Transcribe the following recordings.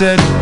said,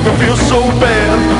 make me feel so bad.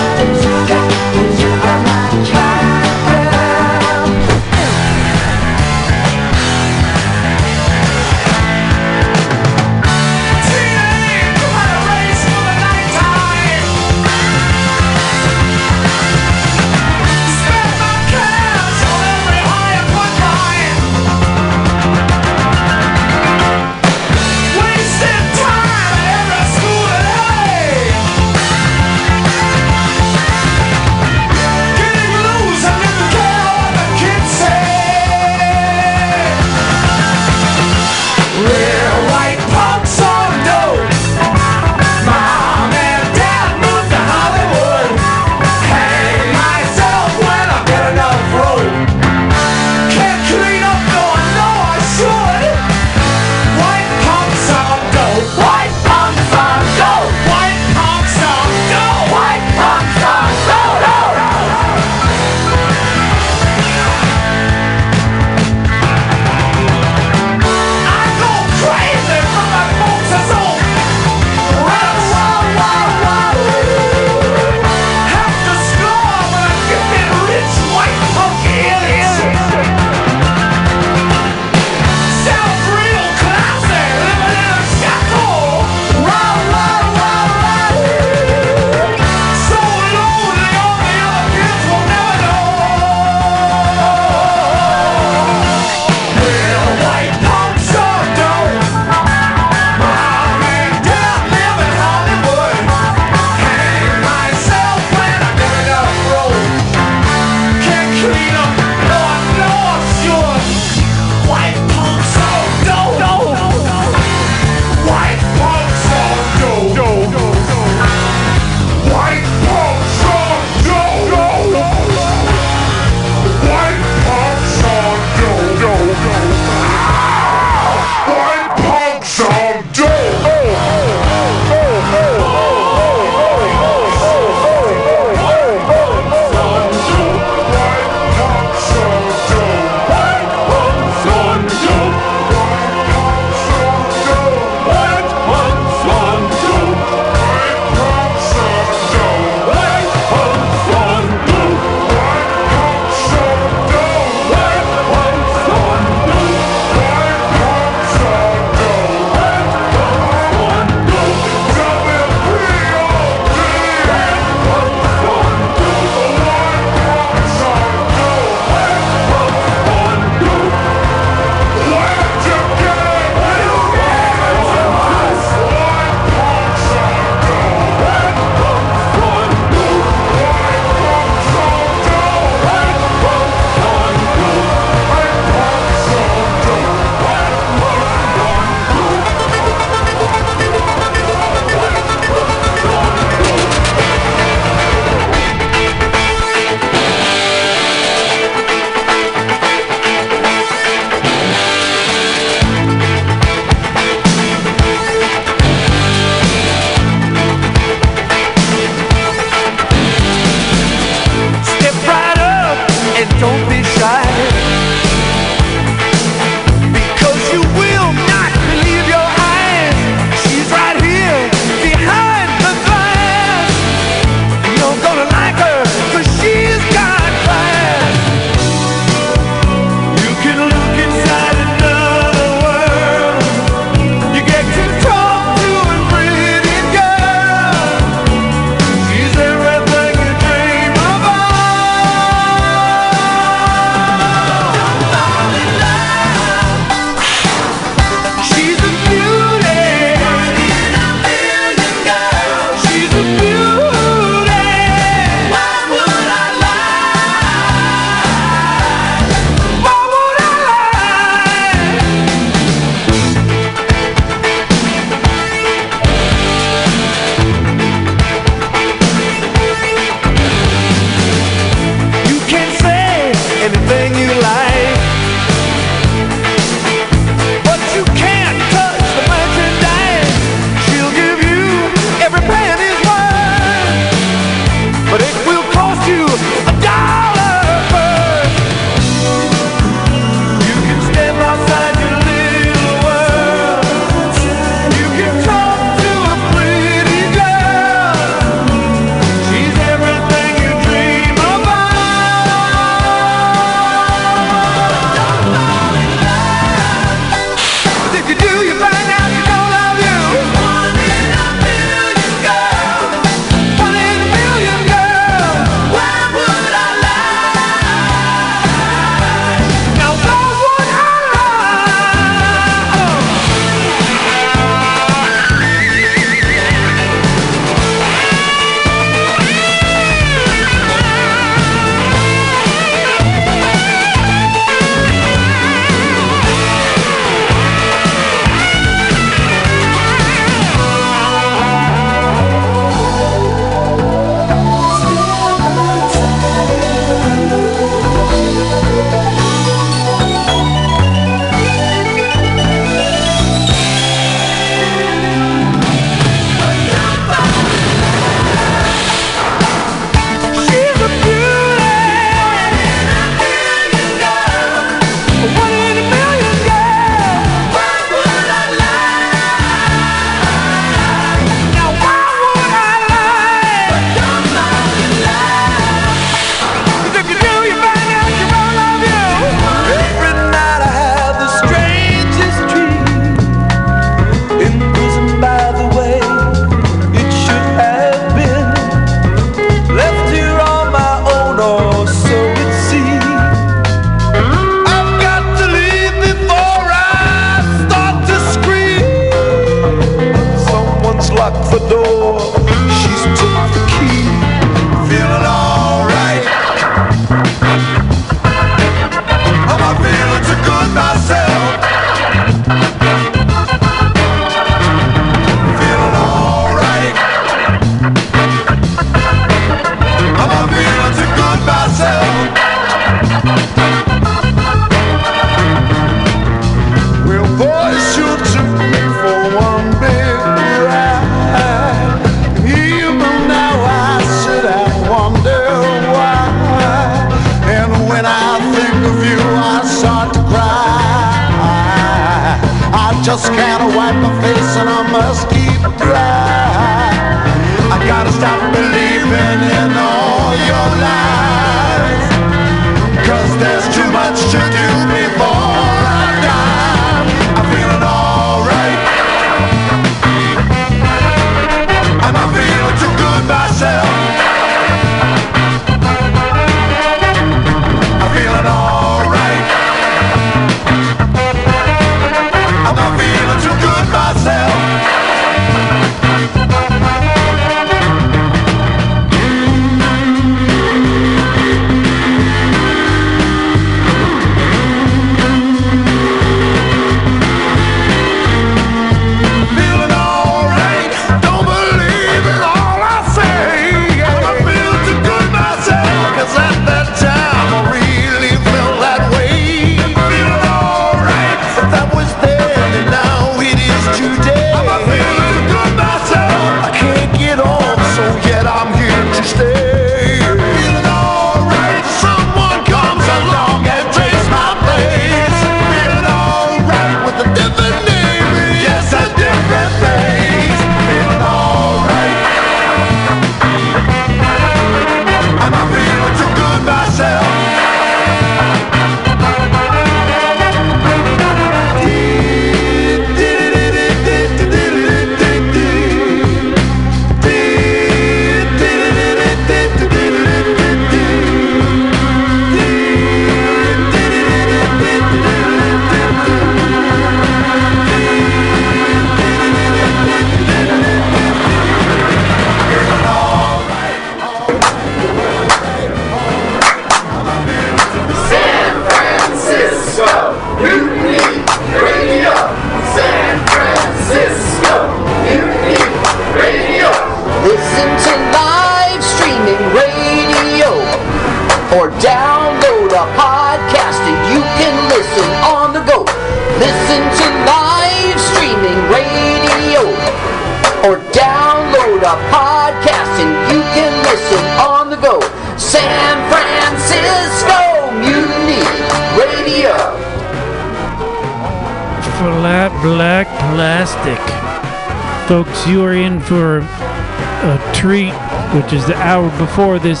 is the hour before this,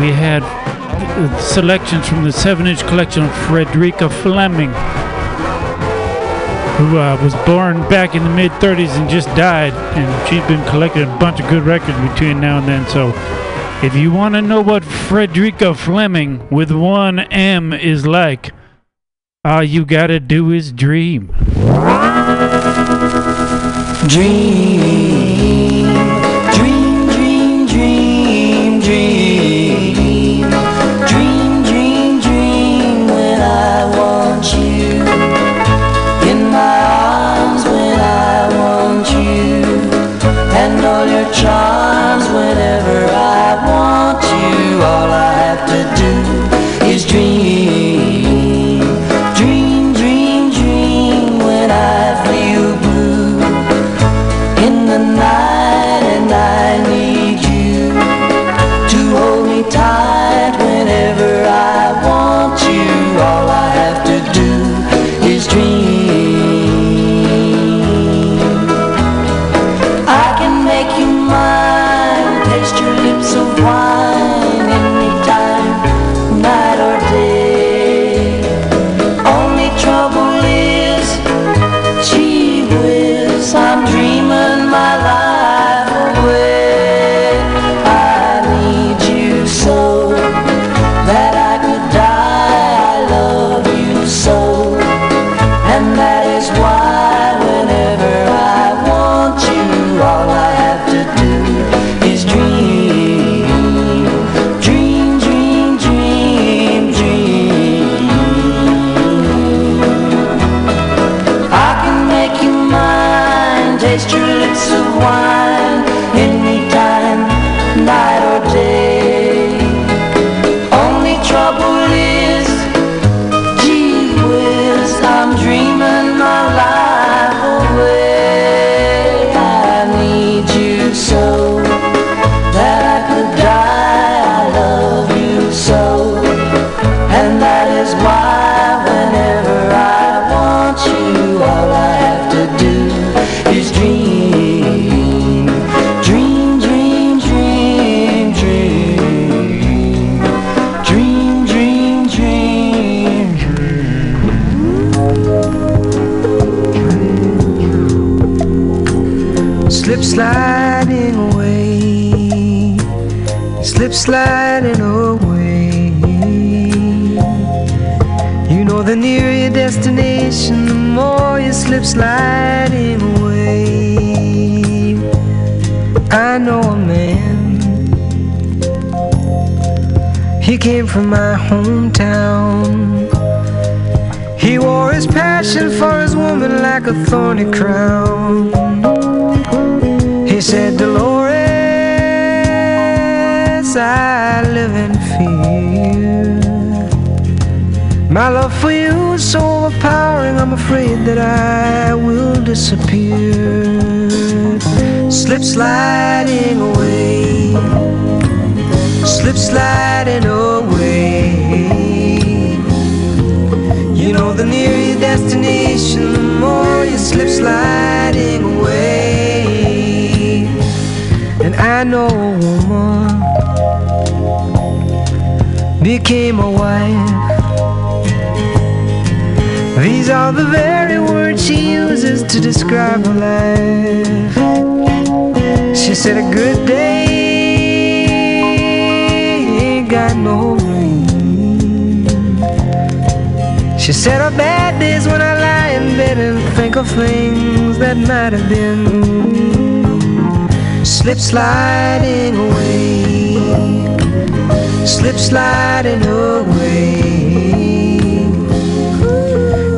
we had uh, selections from the 7 inch collection of Frederica Fleming, who uh, was born back in the mid 30s and just died. And she's been collecting a bunch of good records between now and then. So if you want to know what Frederica Fleming with one M is like, all you gotta do is dream. Dream. Of things that might have been. Slip sliding away, slip sliding away.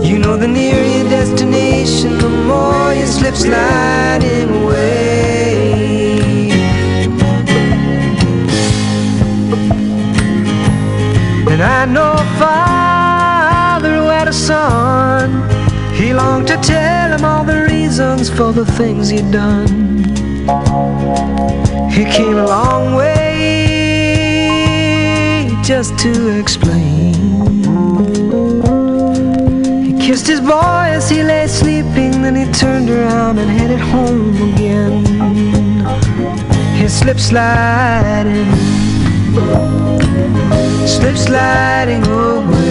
You know, the nearer your destination, the more you slip sliding away. And I know a father He longed to tell him all the reasons for the things he'd done. He came a long way just to explain. He kissed his boy as he lay sleeping, then he turned around and headed home again. He slipped sliding, slip sliding away.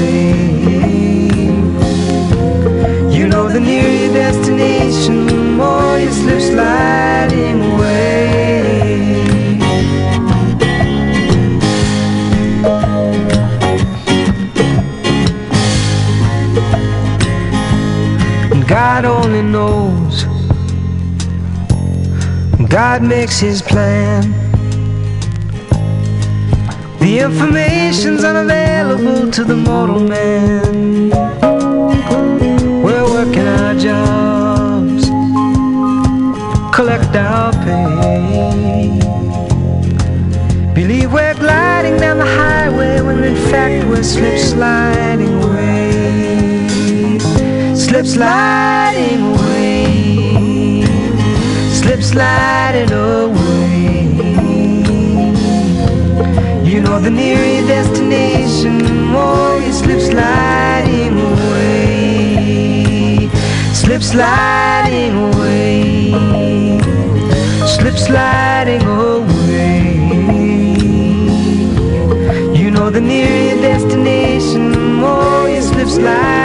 Destination, more you slip sliding away. God only knows. God makes his plan. The information's unavailable to the mortal man. In fact we're slip sliding away. Slip sliding away. Slip sliding away. You know, the nearer destination, the you slip sliding away. Slip sliding away. Slip sliding away. More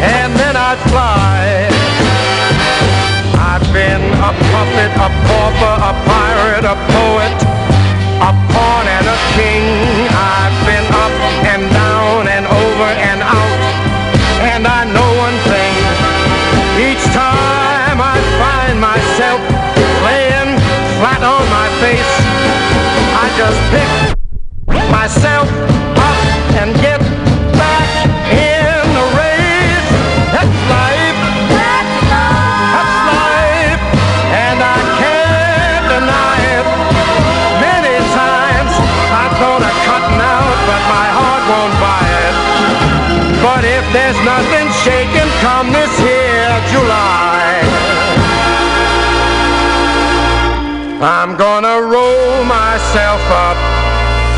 and then I'd fly. I've been a puppet, a pauper, a pirate, a poet, a pawn and a king. I've been up and down and over and out. And I know one thing. Each time I find myself laying flat on my face, I just pick myself gonna roll myself up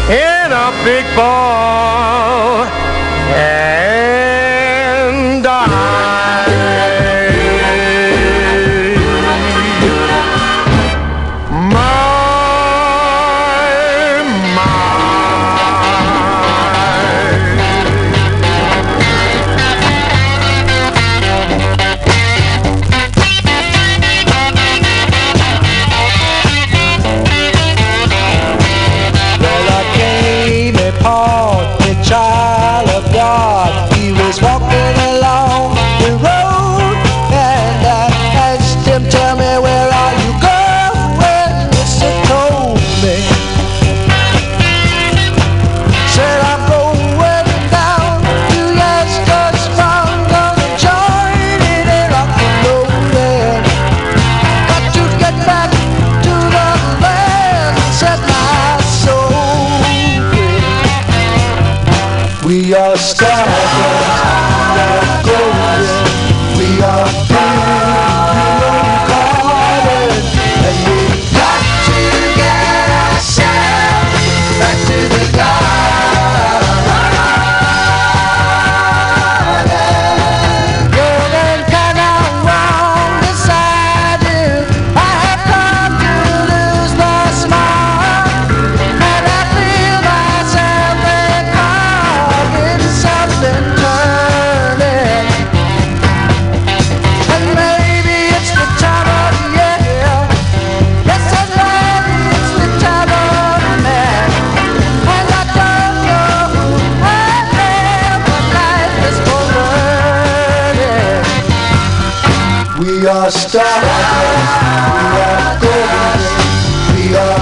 in a big ball stars, we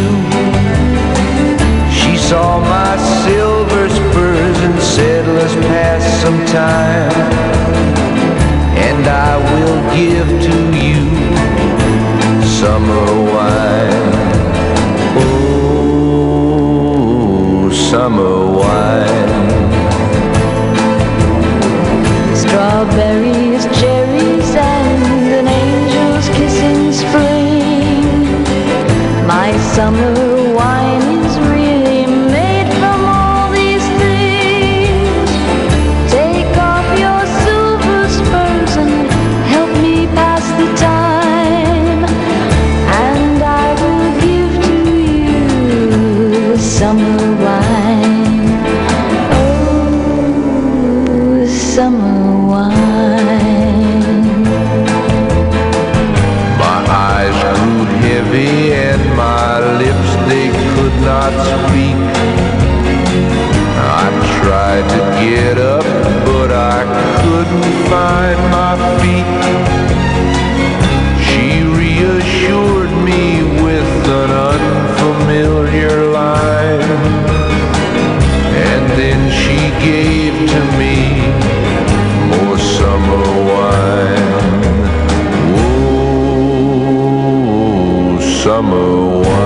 some time and I will give to you summer wine. Oh, summer wine. Strawberries, cherries, and an angel's kiss in spring. My summer summer wine. Oh, summer wine. My eyes grew heavy and my lips, they could not speak. I tried to get up, but I couldn't find my. summer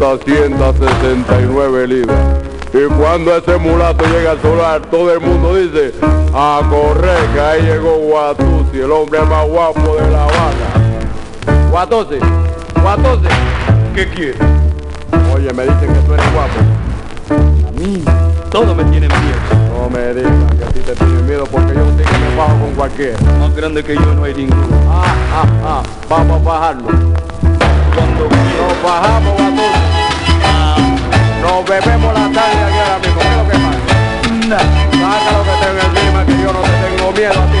269 libras. Y cuando ese mulato llega al solar, todo el mundo dice, a correr, que ahí llegó Guatusi, el hombre más guapo de La Habana. Guatusi, Guatusi, ¿qué quieres? Oye, me dicen que tú eres guapo. A mí, todo me tiene miedo. No me digas que a ti te tiene miedo porque yo sé que me bajo con cualquiera. Más grande que yo no hay ninguno. Ah, ah, ah, vamos a bajarlo. Nos bajamos a ah, Nos bebemos la tarde aquí ahora mismo. ¿Qué es lo que pasa? Saca lo que tengo encima que yo no te tengo miedo a ti.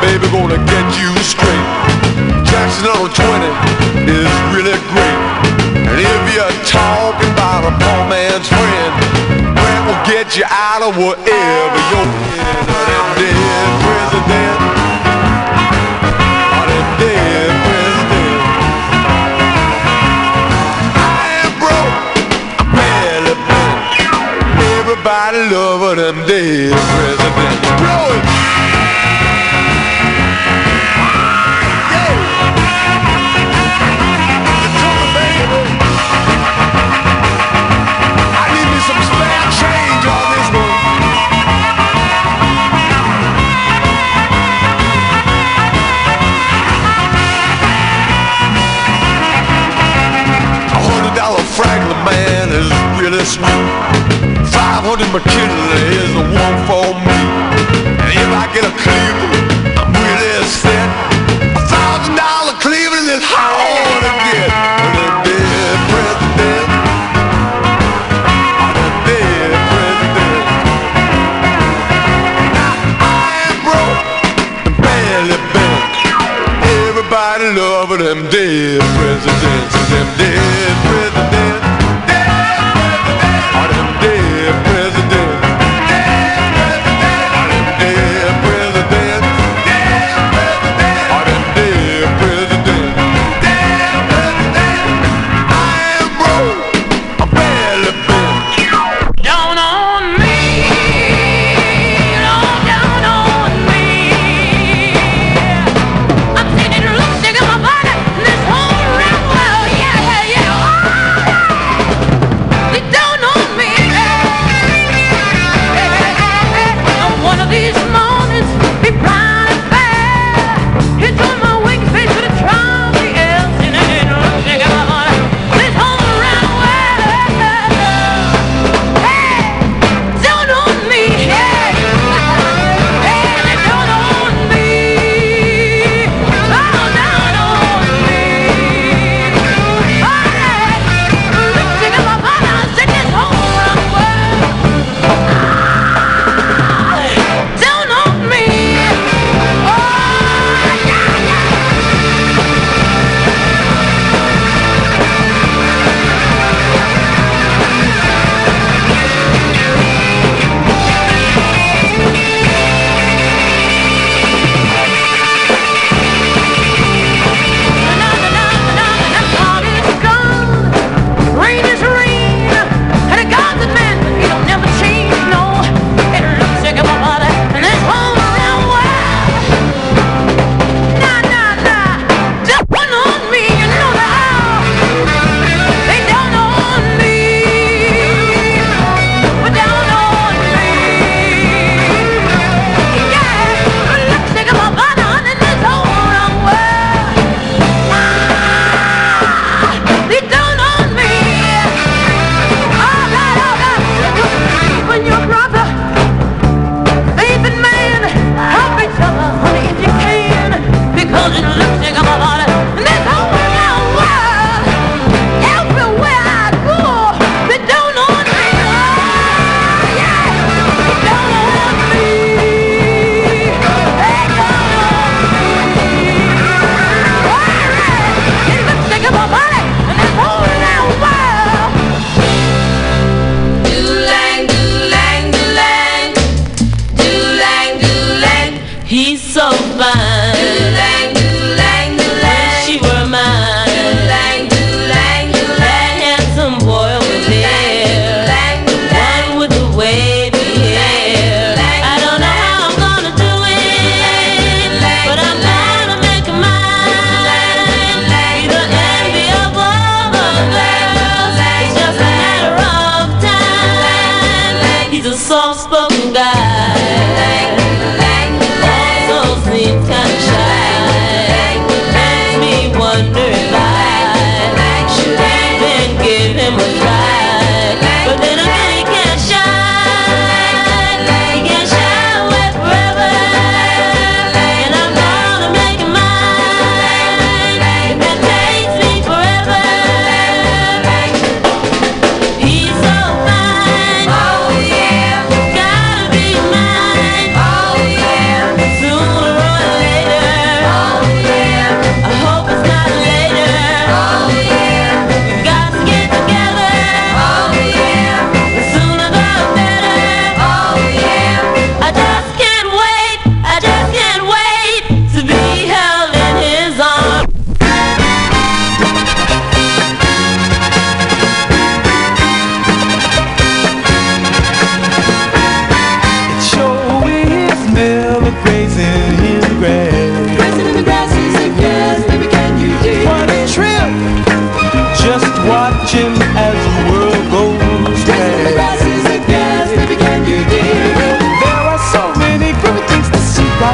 baby, gonna get you straight. Jackson on 20 is really great. And if you're talking about a poor man's friend, Grant will get you out of whatever you're in. That dead president. That dead president. I am broke. I'm barely bent. Everybody love them dead presidents. Blow it! But two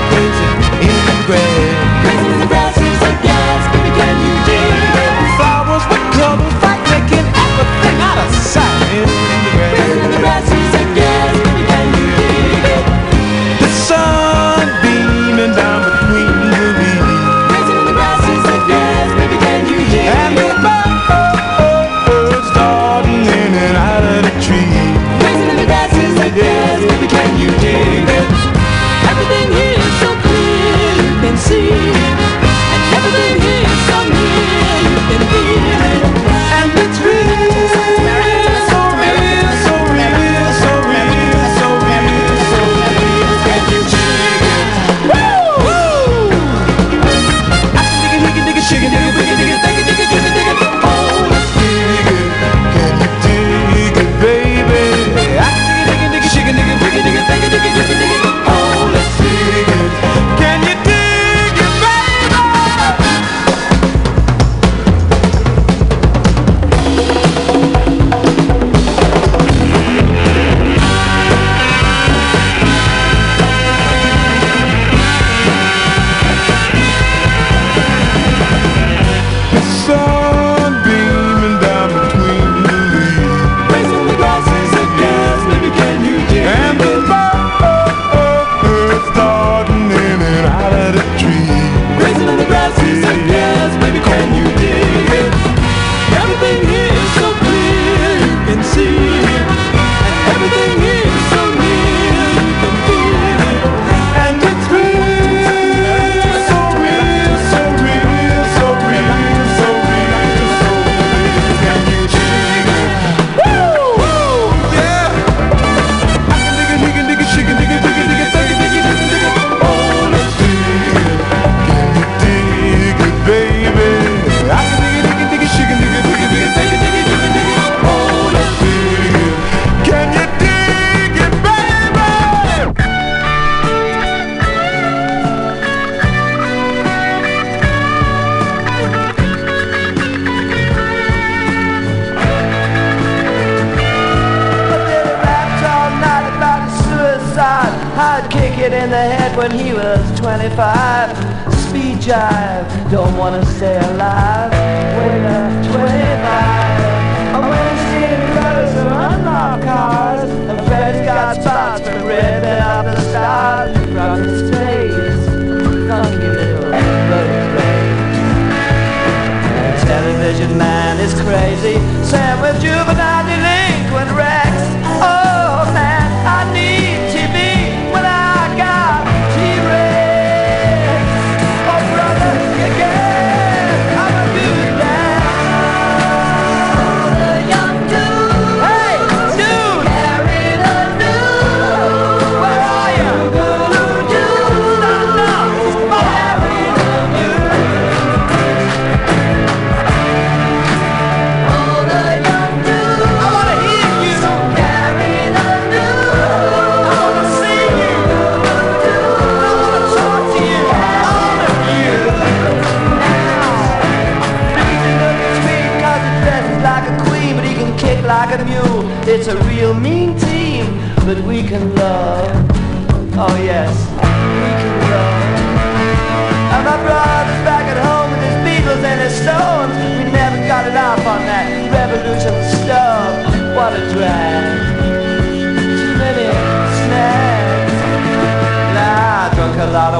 to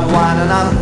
of wine and I'm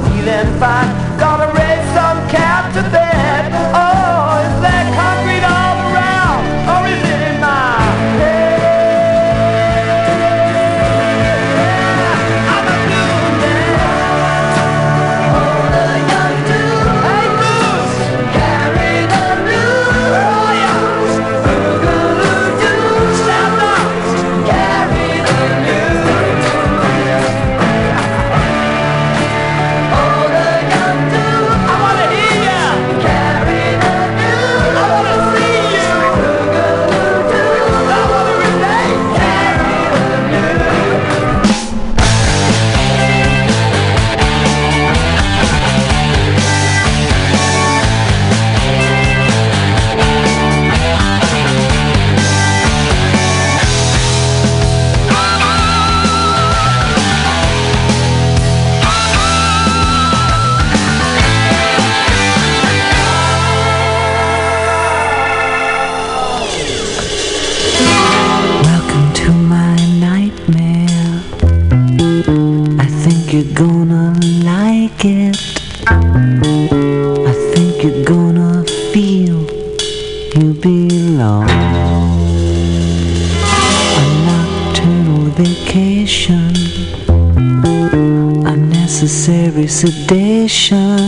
sedation.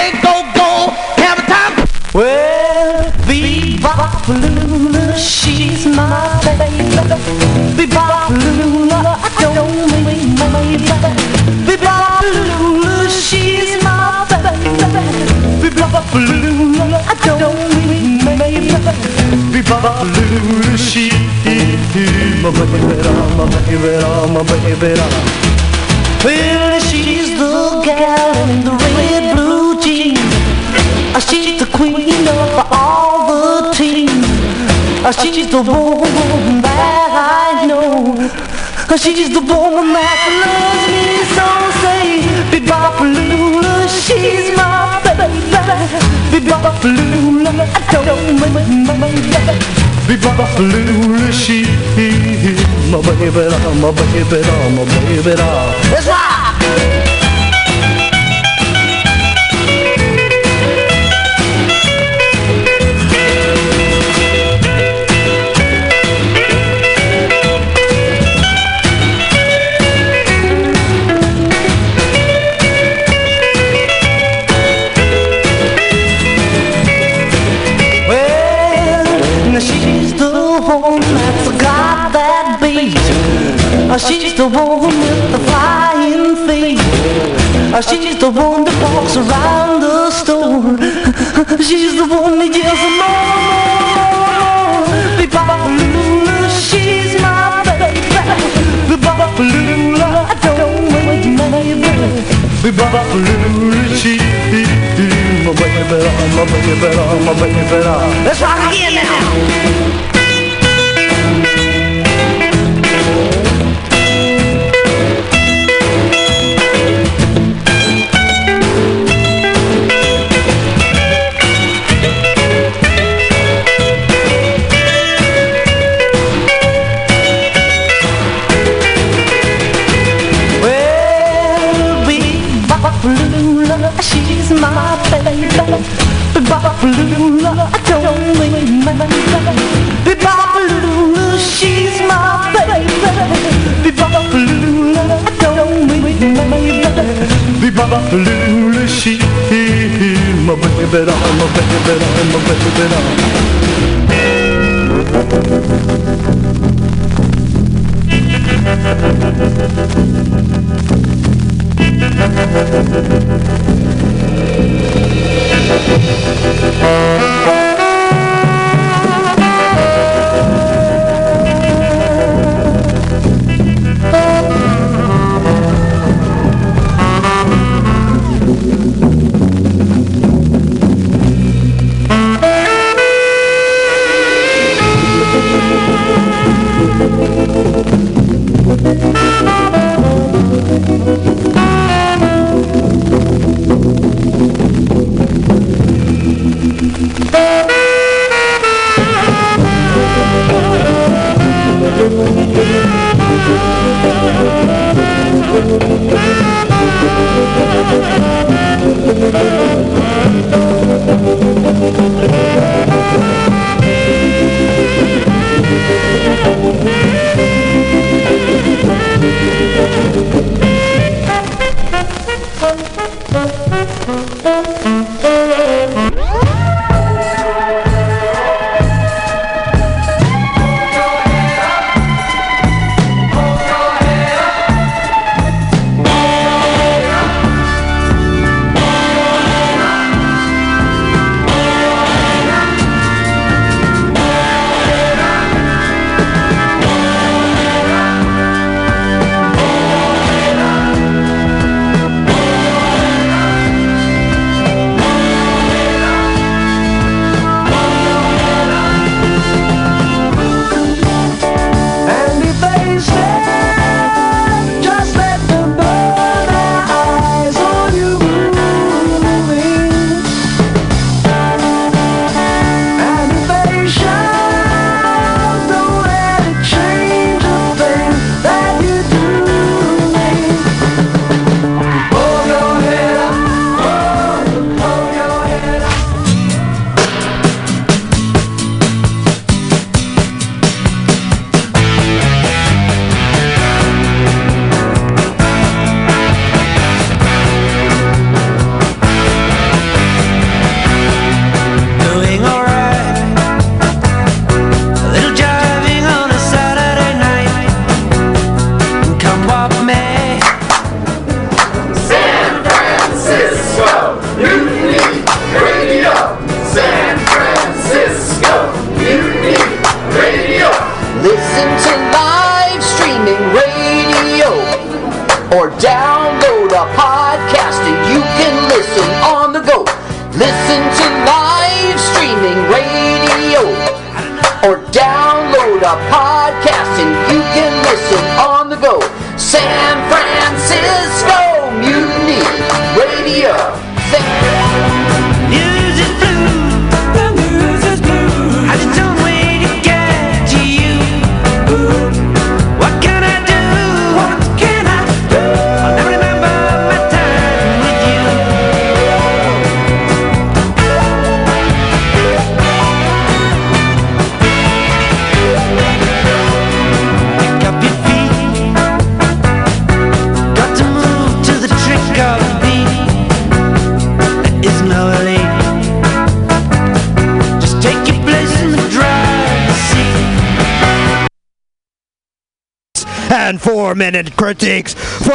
I don't mean baby. Bebop Lula, she's my baby. Bebop Lula, I don't mean baby. Bebop Lula, she's my baby, my baby, my baby. Well, she's the gal in the red blue jeans. She's the queen of all the teams. She's the woman that I know. She's the woman that loves me so. Say, Bebopalula, she's my baby. Bebopalula, I don't mind my baby. Bebopalula, she's my baby, my baby, my baby. Let's rock! The one with the flying feet. Uh, She's the one that walks around the store. She's the one that yells more. Bebopalula, she's my baby. Bebopalula, I don't wait, baby. Bebopalula, she's my baby, my baby, my baby. Let's rock again now. my baby. I don't she's my baby. I don't she's my baby baby baby Thank you. Thank. Música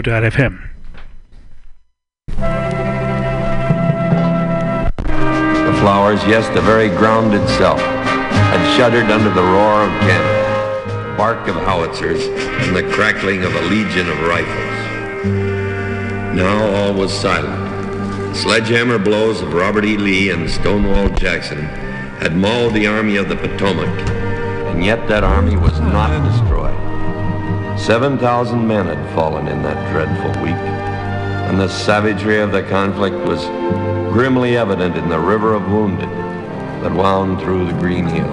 MutinyRadio.fm. The flowers, yes, the very ground itself, had shuddered under the roar of cannon, bark of howitzers, and the crackling of a legion of rifles. Now all was silent. The sledgehammer blows of Robert E. Lee and Stonewall Jackson had mauled the Army of the Potomac, and yet that army was not destroyed. 7,000 men had fallen in that dreadful week, and the savagery of the conflict was grimly evident in the river of wounded that wound through the green hills.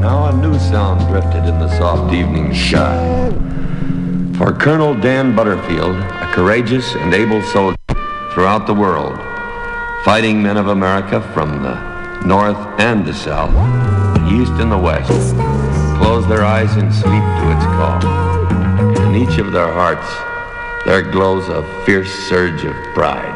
Now a new sound drifted in the soft evening sky. For Colonel Dan Butterfield, a courageous and able soldier throughout the world, fighting men of America from the north and the south, east and the west, close their eyes in sleep to its call. In each of their hearts, there glows a fierce surge of pride.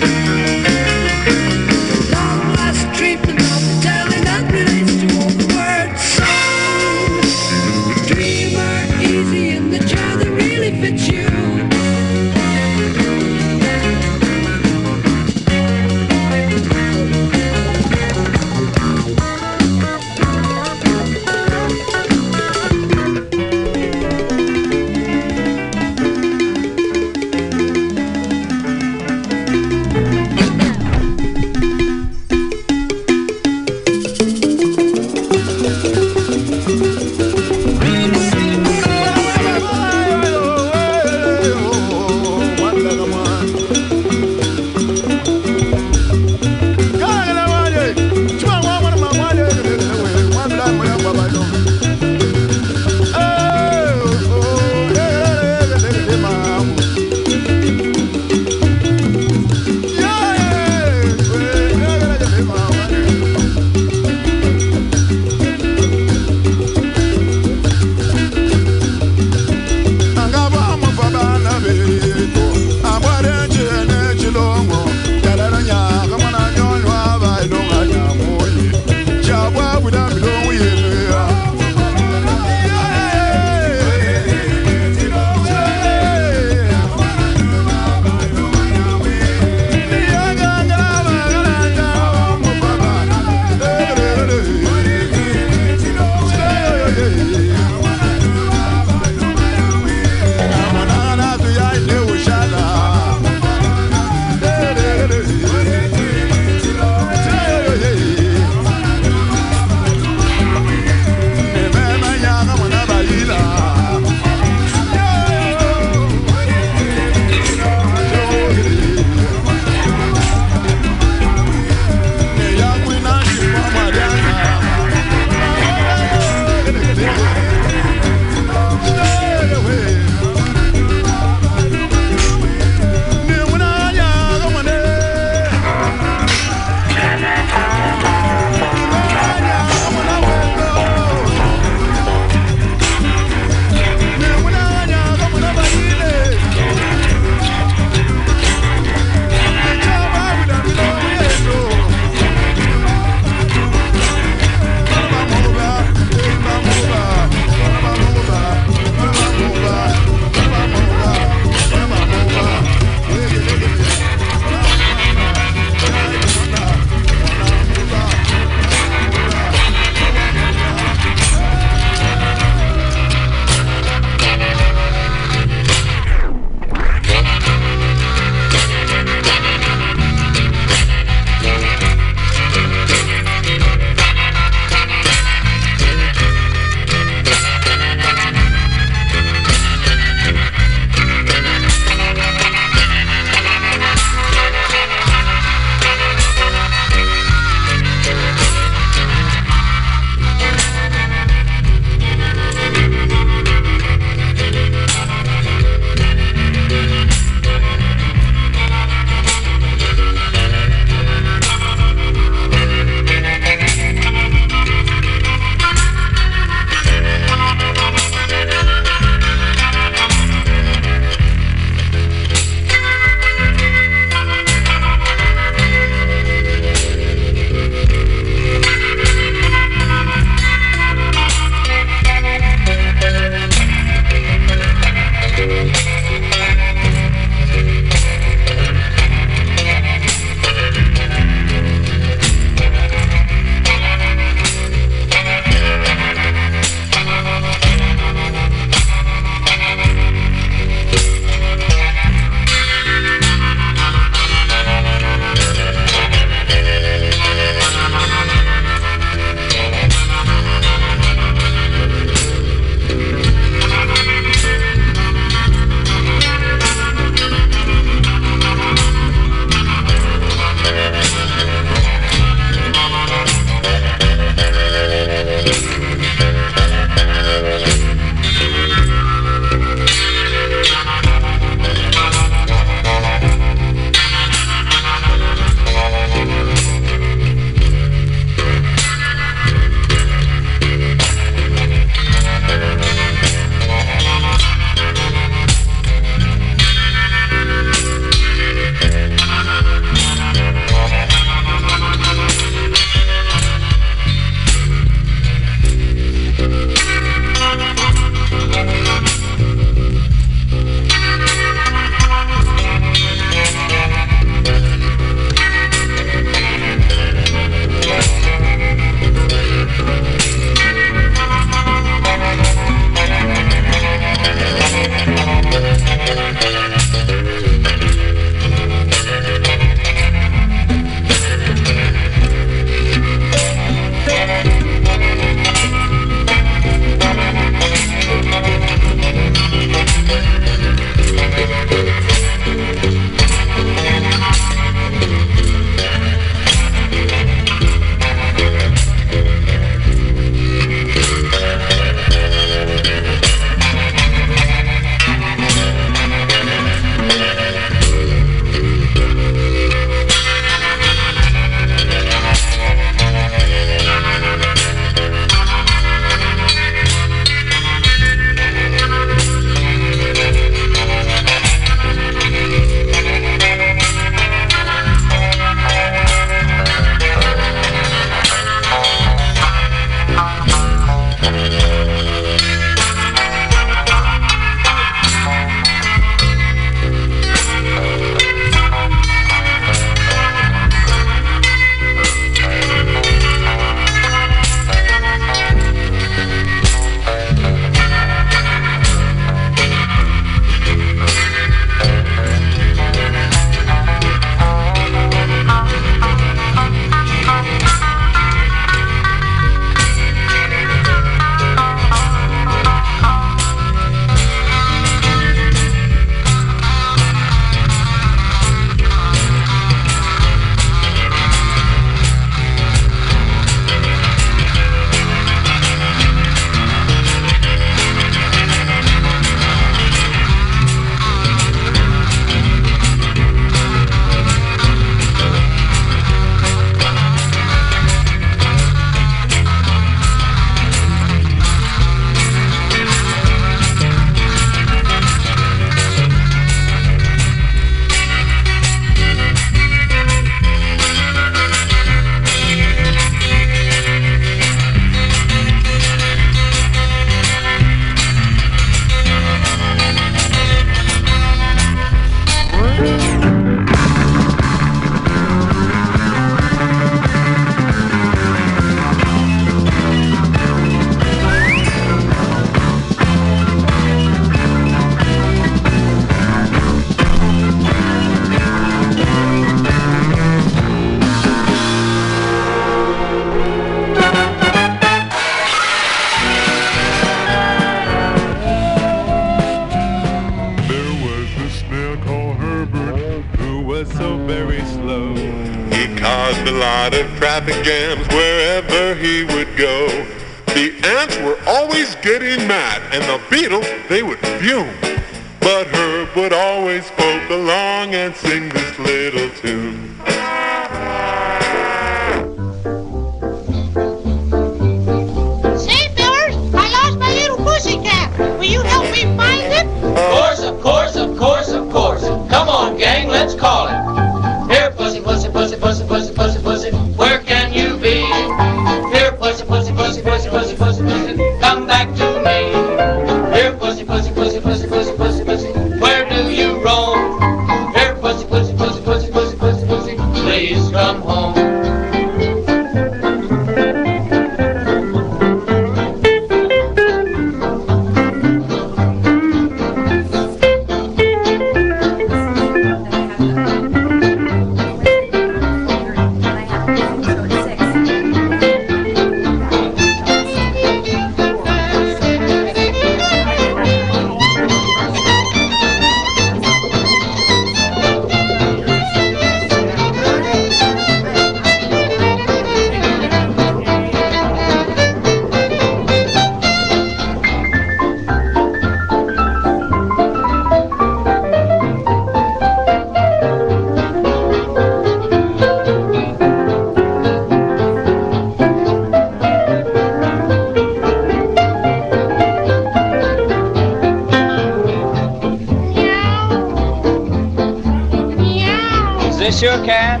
cat?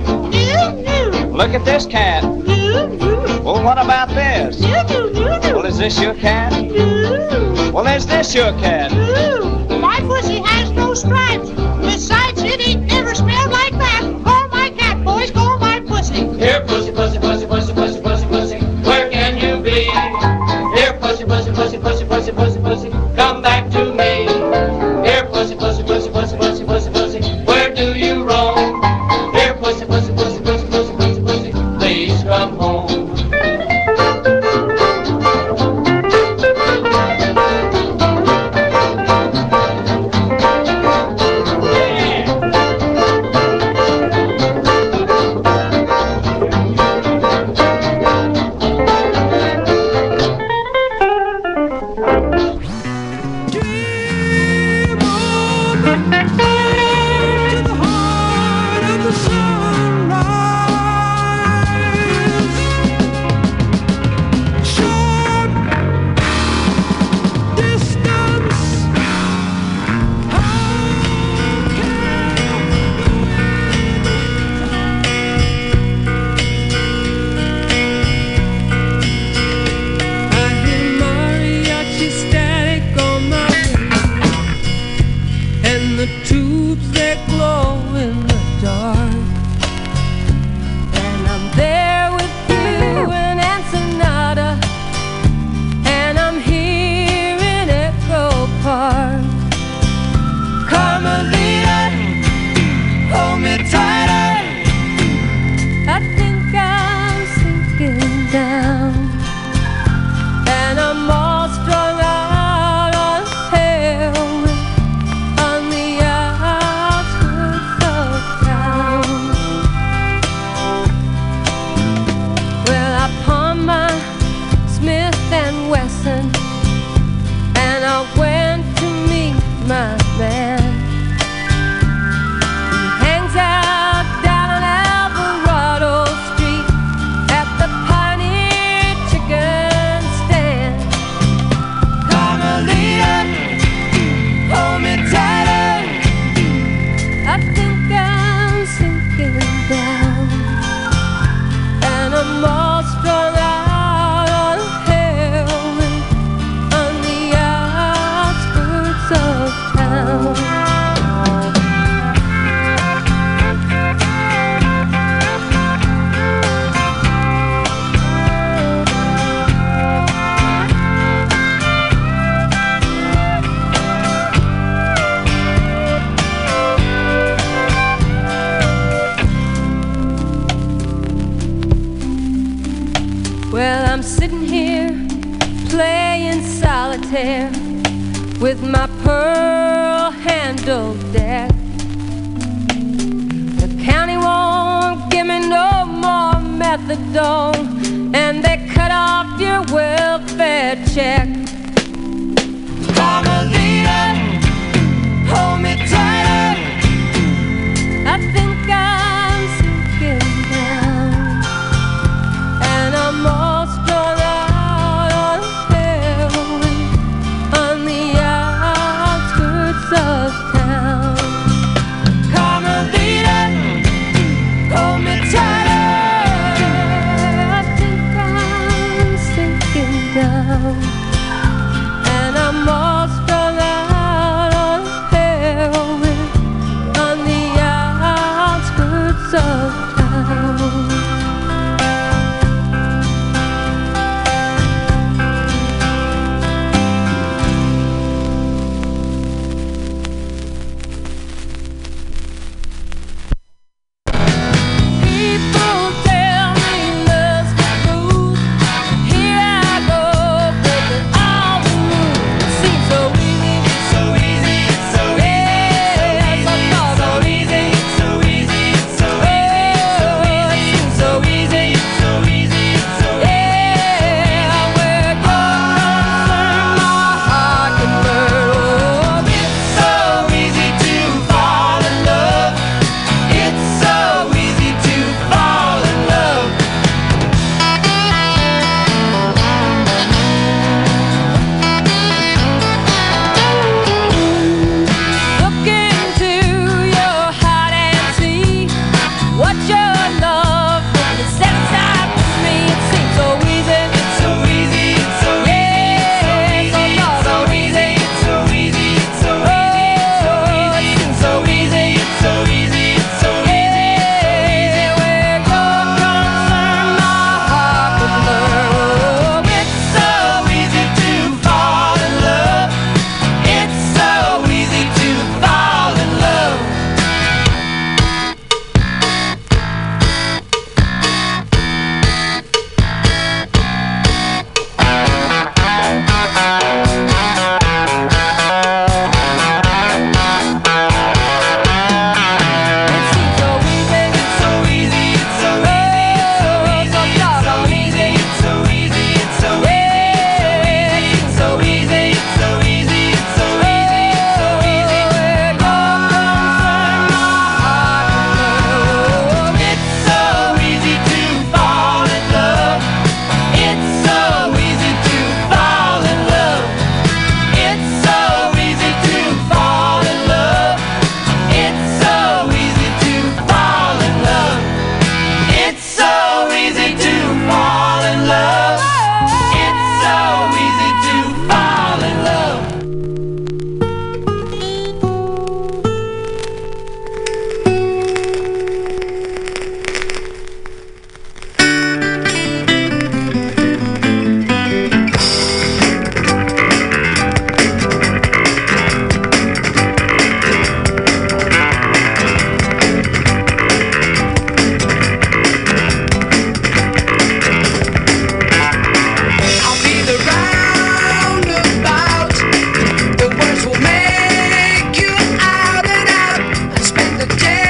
Look at this cat. Well, what about this? Well, is this your cat? Well, is this your cat? My pussy has no stripes. Besides, it ain't never smelled like that. Call my cat, boys. Call my pussy. Here, pussy. Methadone and they cut off your welfare check.